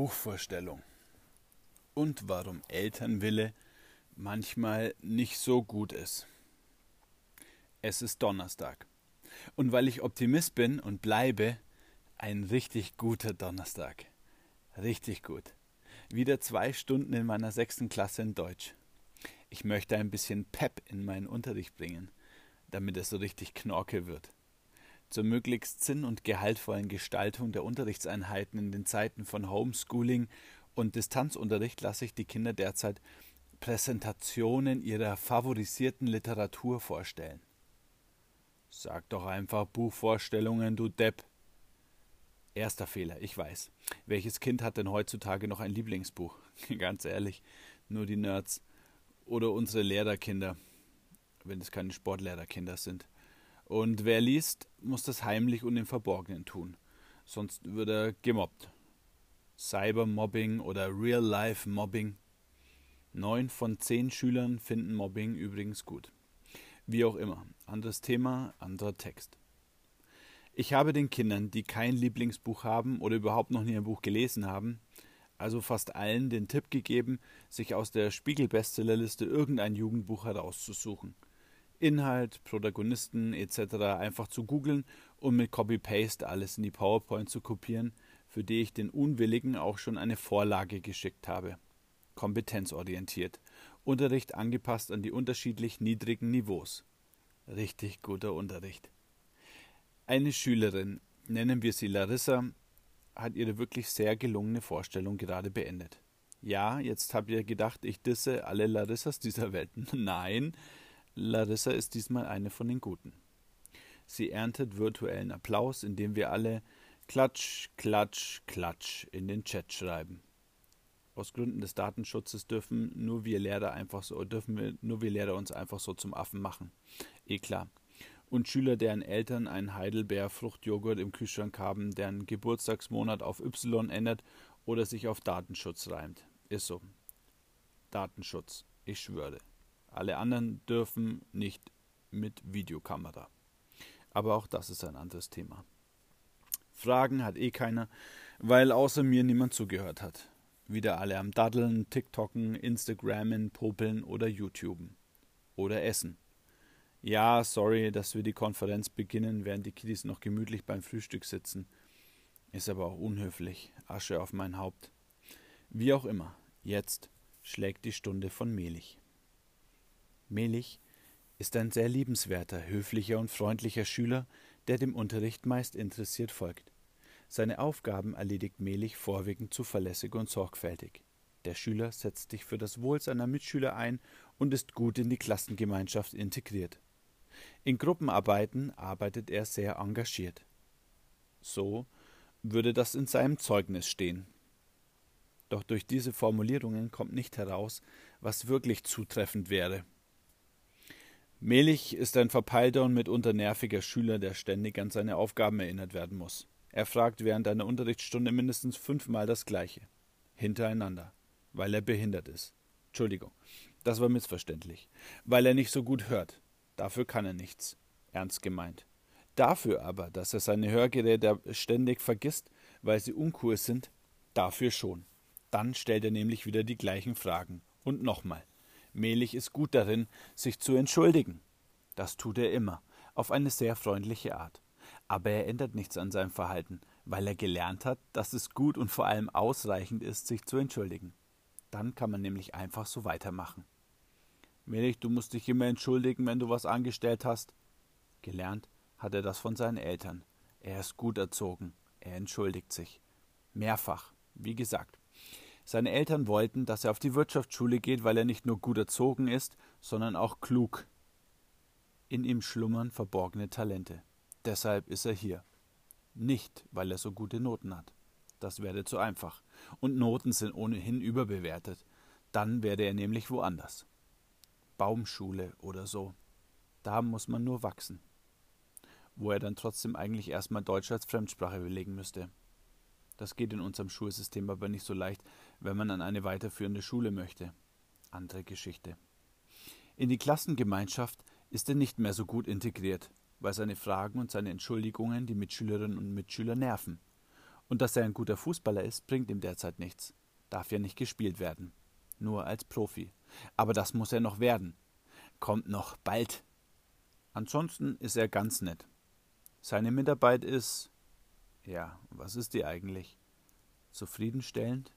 Buchvorstellung und warum Elternwille manchmal nicht so gut ist. Es ist Donnerstag. Und weil ich Optimist bin und bleibe, ein richtig guter Donnerstag. Richtig gut. Wieder zwei Stunden in meiner sechsten Klasse in Deutsch. Ich möchte ein bisschen Pep in meinen Unterricht bringen, damit es so richtig knorke wird. Zur möglichst sinn- und gehaltvollen Gestaltung der Unterrichtseinheiten in den Zeiten von Homeschooling und Distanzunterricht lasse ich die Kinder derzeit Präsentationen ihrer favorisierten Literatur vorstellen. Sag doch einfach Buchvorstellungen, du Depp. Erster Fehler, ich weiß. Welches Kind hat denn heutzutage noch ein Lieblingsbuch? Ganz ehrlich, nur die Nerds. Oder unsere Lehrerkinder, wenn es keine Sportlehrerkinder sind. Und wer liest, muss das heimlich und im Verborgenen tun. Sonst wird er gemobbt. Cybermobbing oder Real-Life-Mobbing. Neun von zehn Schülern finden Mobbing übrigens gut. Wie auch immer. Anderes Thema, anderer Text. Ich habe den Kindern, die kein Lieblingsbuch haben oder überhaupt noch nie ein Buch gelesen haben, also fast allen den Tipp gegeben, sich aus der Spiegel-Bestsellerliste irgendein Jugendbuch herauszusuchen. Inhalt, Protagonisten etc. einfach zu googeln und mit Copy-Paste alles in die PowerPoint zu kopieren, für die ich den Unwilligen auch schon eine Vorlage geschickt habe. Kompetenzorientiert. Unterricht angepasst an die unterschiedlich niedrigen Niveaus. Richtig guter Unterricht. Eine Schülerin, nennen wir sie Larissa, hat ihre wirklich sehr gelungene Vorstellung gerade beendet. Ja, jetzt habt ihr gedacht, ich disse alle Larissas dieser Welt. Nein, Larissa ist diesmal eine von den Guten. Sie erntet virtuellen Applaus, indem wir alle Klatsch, Klatsch, Klatsch in den Chat schreiben. Aus Gründen des Datenschutzes dürfen nur wir Lehrer einfach so dürfen wir nur wir Lehrer uns einfach so zum Affen machen. Eh klar und Schüler, deren Eltern einen Heidelbeer-Fruchtjoghurt im Kühlschrank haben, deren Geburtstagsmonat auf Y ändert oder sich auf Datenschutz reimt. Ist so. Datenschutz. Ich schwöre. Alle anderen dürfen nicht mit Videokamera. Aber auch das ist ein anderes Thema. Fragen hat eh keiner, weil außer mir niemand zugehört hat. Wieder alle am Daddeln, TikToken, Instagrammen, Popeln oder YouTuben. Oder Essen. Ja, sorry, dass wir die Konferenz beginnen, während die Kiddies noch gemütlich beim Frühstück sitzen. Ist aber auch unhöflich. Asche auf mein Haupt. Wie auch immer, jetzt schlägt die Stunde von Melich. Melich ist ein sehr liebenswerter, höflicher und freundlicher Schüler, der dem Unterricht meist interessiert folgt. Seine Aufgaben erledigt Melich vorwiegend zuverlässig und sorgfältig. Der Schüler setzt sich für das Wohl seiner Mitschüler ein und ist gut in die Klassengemeinschaft integriert. In Gruppenarbeiten arbeitet er sehr engagiert. So würde das in seinem Zeugnis stehen. Doch durch diese Formulierungen kommt nicht heraus, was wirklich zutreffend wäre. Melich ist ein verpeilter und mitunter nerviger Schüler, der ständig an seine Aufgaben erinnert werden muss. Er fragt während einer Unterrichtsstunde mindestens fünfmal das Gleiche. Hintereinander. Weil er behindert ist. Entschuldigung, das war missverständlich. Weil er nicht so gut hört. Dafür kann er nichts. Ernst gemeint. Dafür aber, dass er seine Hörgeräte ständig vergisst, weil sie uncool sind, dafür schon. Dann stellt er nämlich wieder die gleichen Fragen. Und nochmal. Mehlig ist gut darin, sich zu entschuldigen. Das tut er immer, auf eine sehr freundliche Art. Aber er ändert nichts an seinem Verhalten, weil er gelernt hat, dass es gut und vor allem ausreichend ist, sich zu entschuldigen. Dann kann man nämlich einfach so weitermachen. Milch, du musst dich immer entschuldigen, wenn du was angestellt hast. Gelernt hat er das von seinen Eltern. Er ist gut erzogen. Er entschuldigt sich. Mehrfach. Wie gesagt. Seine Eltern wollten, dass er auf die Wirtschaftsschule geht, weil er nicht nur gut erzogen ist, sondern auch klug. In ihm schlummern verborgene Talente. Deshalb ist er hier. Nicht, weil er so gute Noten hat. Das wäre zu einfach. Und Noten sind ohnehin überbewertet. Dann wäre er nämlich woanders. Baumschule oder so. Da muss man nur wachsen. Wo er dann trotzdem eigentlich erstmal Deutsch als Fremdsprache belegen müsste. Das geht in unserem Schulsystem aber nicht so leicht, wenn man an eine weiterführende Schule möchte. Andere Geschichte. In die Klassengemeinschaft ist er nicht mehr so gut integriert, weil seine Fragen und seine Entschuldigungen die Mitschülerinnen und Mitschüler nerven. Und dass er ein guter Fußballer ist, bringt ihm derzeit nichts. Darf ja nicht gespielt werden. Nur als Profi. Aber das muss er noch werden. Kommt noch bald. Ansonsten ist er ganz nett. Seine Mitarbeit ist. Ja, was ist die eigentlich? Zufriedenstellend?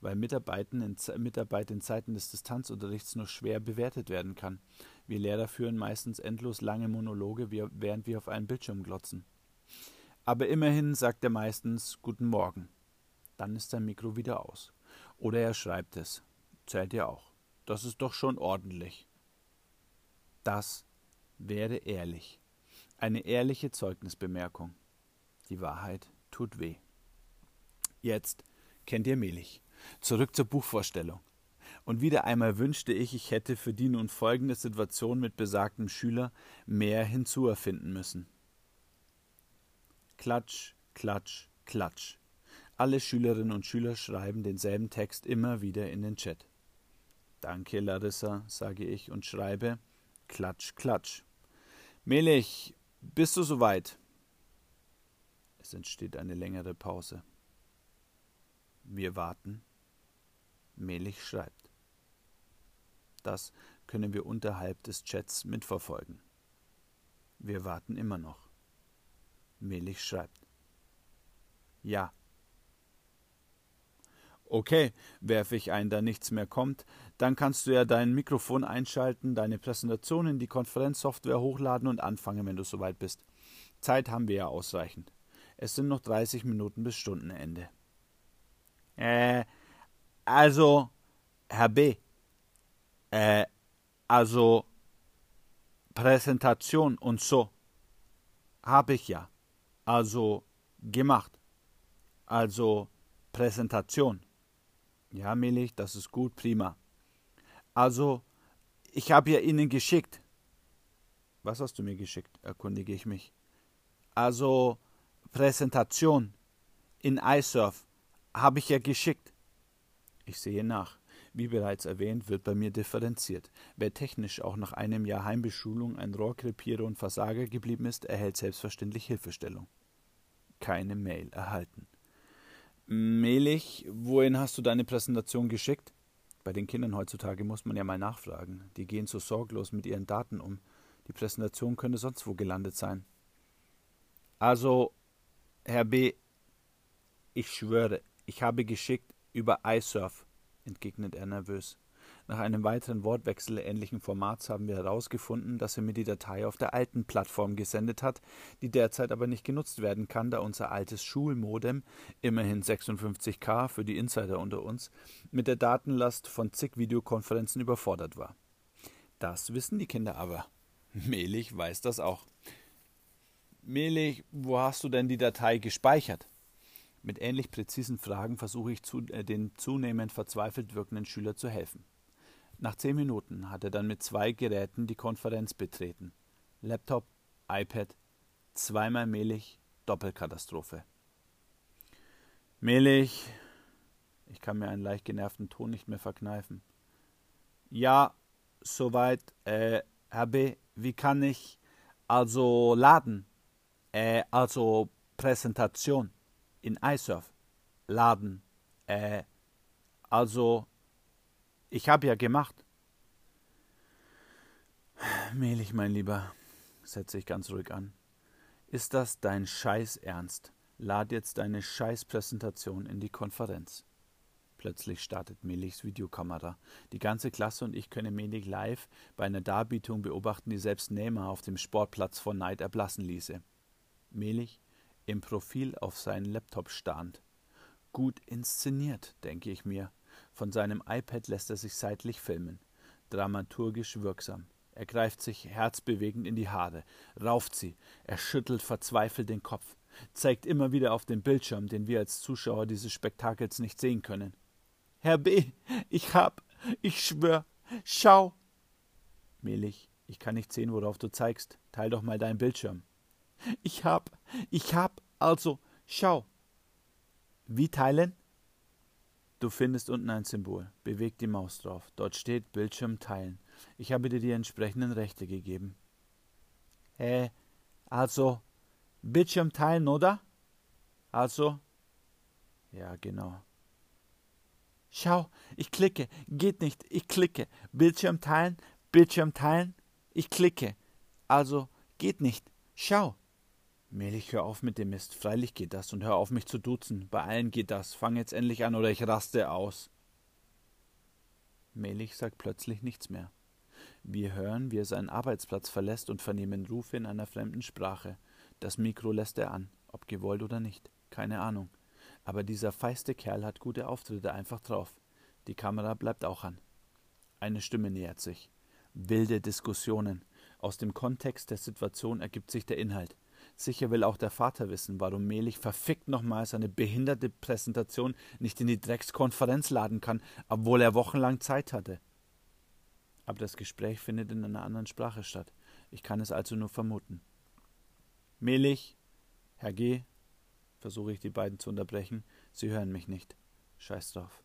Weil Mitarbeiten in, Mitarbeit in Zeiten des Distanzunterrichts nur schwer bewertet werden kann. Wir Lehrer führen meistens endlos lange Monologe, während wir auf einen Bildschirm glotzen. Aber immerhin sagt er meistens Guten Morgen. Dann ist sein Mikro wieder aus. Oder er schreibt es. Zählt ja auch. Das ist doch schon ordentlich. Das wäre ehrlich. Eine ehrliche Zeugnisbemerkung. Die Wahrheit tut weh. Jetzt kennt ihr Melich. Zurück zur Buchvorstellung. Und wieder einmal wünschte ich, ich hätte für die nun folgende Situation mit besagtem Schüler mehr hinzuerfinden müssen. Klatsch, klatsch, klatsch. Alle Schülerinnen und Schüler schreiben denselben Text immer wieder in den Chat. Danke, Larissa, sage ich und schreibe Klatsch, klatsch. Melich, bist du soweit? Es entsteht eine längere Pause. Wir warten. Melich schreibt. Das können wir unterhalb des Chats mitverfolgen. Wir warten immer noch. Melich schreibt. Ja. Okay, werfe ich ein, da nichts mehr kommt, dann kannst du ja dein Mikrofon einschalten, deine Präsentation in die Konferenzsoftware hochladen und anfangen, wenn du soweit bist. Zeit haben wir ja ausreichend. Es sind noch 30 Minuten bis Stundenende. Äh, also, Herr B. Äh, also, Präsentation und so. Habe ich ja. Also, gemacht. Also, Präsentation. Ja, Milch, das ist gut, prima. Also, ich habe ja Ihnen geschickt. Was hast du mir geschickt? erkundige ich mich. Also, Präsentation in iSurf habe ich ja geschickt. Ich sehe nach. Wie bereits erwähnt, wird bei mir differenziert. Wer technisch auch nach einem Jahr Heimbeschulung ein Rohrkrepierer und Versager geblieben ist, erhält selbstverständlich Hilfestellung. Keine Mail erhalten. Mehlig, wohin hast du deine Präsentation geschickt? Bei den Kindern heutzutage muss man ja mal nachfragen. Die gehen so sorglos mit ihren Daten um. Die Präsentation könnte sonst wo gelandet sein. Also, Herr B., ich schwöre, ich habe geschickt über iSurf, entgegnet er nervös. Nach einem weiteren Wortwechsel ähnlichen Formats haben wir herausgefunden, dass er mir die Datei auf der alten Plattform gesendet hat, die derzeit aber nicht genutzt werden kann, da unser altes Schulmodem, immerhin 56k für die Insider unter uns, mit der Datenlast von zig Videokonferenzen überfordert war. Das wissen die Kinder aber. Mehlig weiß das auch. Mehlig, wo hast du denn die Datei gespeichert? Mit ähnlich präzisen Fragen versuche ich zu, äh, den zunehmend verzweifelt wirkenden Schüler zu helfen. Nach zehn Minuten hat er dann mit zwei Geräten die Konferenz betreten. Laptop, iPad, zweimal Mehlig, Doppelkatastrophe. Mehlig, ich kann mir einen leicht genervten Ton nicht mehr verkneifen. Ja, soweit, äh, Herr B., wie kann ich also laden? Äh, also Präsentation in iSurf laden. Äh, also ich habe ja gemacht. Mehlig, mein Lieber, setze ich ganz ruhig an. Ist das dein Scheiß Ernst? Lad jetzt deine Scheißpräsentation in die Konferenz. Plötzlich startet Melichs Videokamera. Die ganze Klasse und ich können Melich live bei einer Darbietung beobachten, die selbst Neymar auf dem Sportplatz vor Neid erblassen ließe. Melich im Profil auf seinen Laptop starrend. Gut inszeniert, denke ich mir. Von seinem iPad lässt er sich seitlich filmen. Dramaturgisch wirksam. Er greift sich herzbewegend in die Haare, rauft sie, er schüttelt verzweifelt den Kopf, zeigt immer wieder auf den Bildschirm, den wir als Zuschauer dieses Spektakels nicht sehen können. Herr B., ich hab, ich schwör, schau. Mehlig, ich kann nicht sehen, worauf du zeigst. Teil doch mal deinen Bildschirm. Ich hab, ich hab, also, schau. Wie teilen? Du findest unten ein Symbol. Beweg die Maus drauf. Dort steht Bildschirm teilen. Ich habe dir die entsprechenden Rechte gegeben. Äh, also Bildschirm teilen, oder? Also Ja, genau. Schau, ich klicke. Geht nicht. Ich klicke. Bildschirm teilen. Bildschirm teilen. Ich klicke. Also, geht nicht. Schau. Melich, hör auf mit dem Mist. Freilich geht das. Und hör auf, mich zu duzen. Bei allen geht das. Fang jetzt endlich an oder ich raste aus. Melich sagt plötzlich nichts mehr. Wir hören, wie er seinen Arbeitsplatz verlässt und vernehmen Rufe in einer fremden Sprache. Das Mikro lässt er an, ob gewollt oder nicht. Keine Ahnung. Aber dieser feiste Kerl hat gute Auftritte einfach drauf. Die Kamera bleibt auch an. Eine Stimme nähert sich. Wilde Diskussionen. Aus dem Kontext der Situation ergibt sich der Inhalt. Sicher will auch der Vater wissen, warum Melich verfickt nochmal seine behinderte Präsentation nicht in die Dreckskonferenz laden kann, obwohl er wochenlang Zeit hatte. Aber das Gespräch findet in einer anderen Sprache statt. Ich kann es also nur vermuten. Melich, Herr G., versuche ich die beiden zu unterbrechen. Sie hören mich nicht. Scheiß drauf.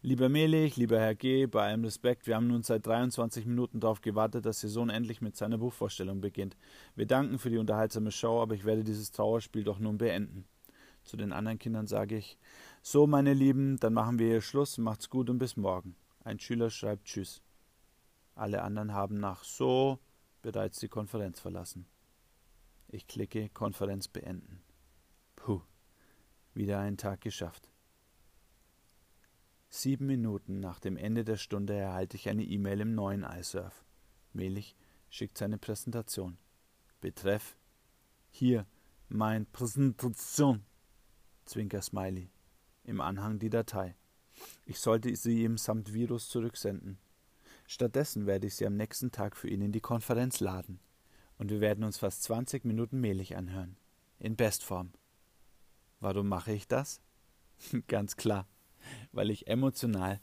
Lieber Melich, lieber Herr G., bei allem Respekt, wir haben nun seit 23 Minuten darauf gewartet, dass Ihr Sohn endlich mit seiner Buchvorstellung beginnt. Wir danken für die unterhaltsame Show, aber ich werde dieses Trauerspiel doch nun beenden. Zu den anderen Kindern sage ich: So, meine Lieben, dann machen wir hier Schluss, macht's gut und bis morgen. Ein Schüler schreibt Tschüss. Alle anderen haben nach So bereits die Konferenz verlassen. Ich klicke Konferenz beenden. Puh, wieder einen Tag geschafft. Sieben Minuten nach dem Ende der Stunde erhalte ich eine E-Mail im neuen iSurf. Melich schickt seine Präsentation. Betreff Hier, mein Präsentation. Zwinker Smiley. Im Anhang die Datei. Ich sollte sie ihm samt Virus zurücksenden. Stattdessen werde ich sie am nächsten Tag für ihn in die Konferenz laden. Und wir werden uns fast 20 Minuten Melich anhören. In Bestform. Warum mache ich das? Ganz klar weil ich emotional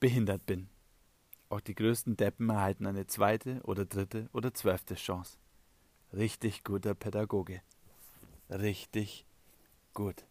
behindert bin. Auch die größten Deppen erhalten eine zweite oder dritte oder zwölfte Chance. Richtig guter Pädagoge. Richtig gut.